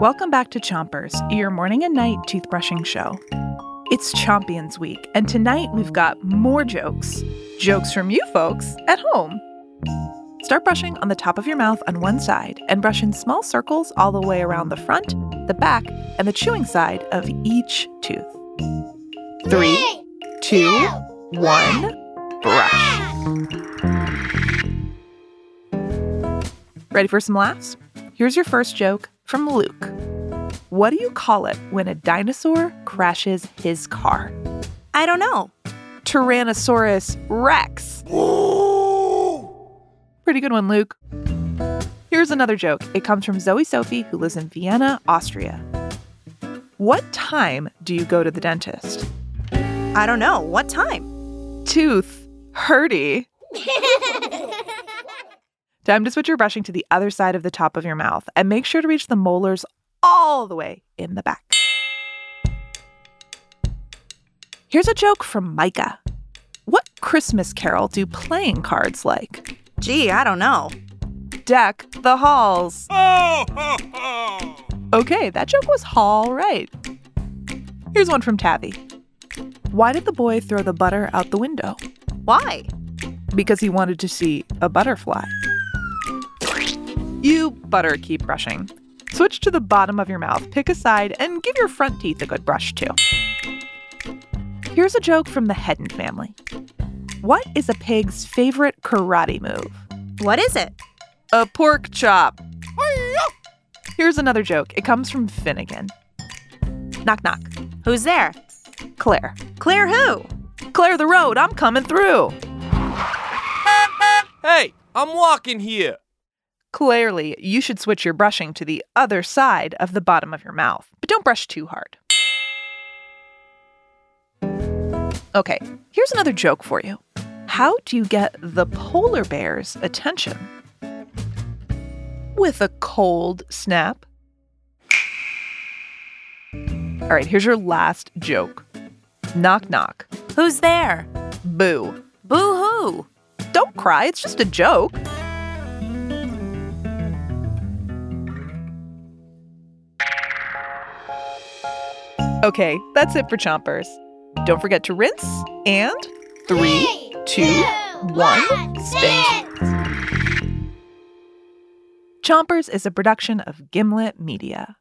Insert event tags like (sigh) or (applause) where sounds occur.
Welcome back to Chompers, your morning and night toothbrushing show. It's Chompions Week, and tonight we've got more jokes. Jokes from you folks at home. Start brushing on the top of your mouth on one side and brush in small circles all the way around the front, the back, and the chewing side of each tooth. Three, two, one, brush. Ready for some laughs? Here's your first joke from Luke. What do you call it when a dinosaur crashes his car? I don't know. Tyrannosaurus Rex. Pretty good one, Luke. Here's another joke. It comes from Zoe Sophie, who lives in Vienna, Austria. What time do you go to the dentist? I don't know. What time? Tooth (laughs) hurty. Time to switch your brushing to the other side of the top of your mouth and make sure to reach the molars all the way in the back. Here's a joke from Micah. What Christmas carol do playing cards like? Gee, I don't know. Deck the halls. (laughs) Oh, okay, that joke was all right. Here's one from Tabby. Why did the boy throw the butter out the window? Why? Because he wanted to see a butterfly. You butter keep brushing. Switch to the bottom of your mouth, pick a side, and give your front teeth a good brush too. Here's a joke from the Hedden family. What is a pig's favorite karate move? What is it? A pork chop. Here's another joke. It comes from Finnegan. Knock, knock. Who's there? Claire. Claire who? Claire the road, I'm coming through. Hey, I'm walking here. Clearly, you should switch your brushing to the other side of the bottom of your mouth, but don't brush too hard. Okay, here's another joke for you. How do you get the polar bear's attention? With a cold snap. All right, here's your last joke. Knock, knock. Who's there? Boo. Boo hoo. Don't cry, it's just a joke. Okay, that's it for Chompers. Don't forget to rinse and three, two, one, spit. Chompers is a production of Gimlet Media.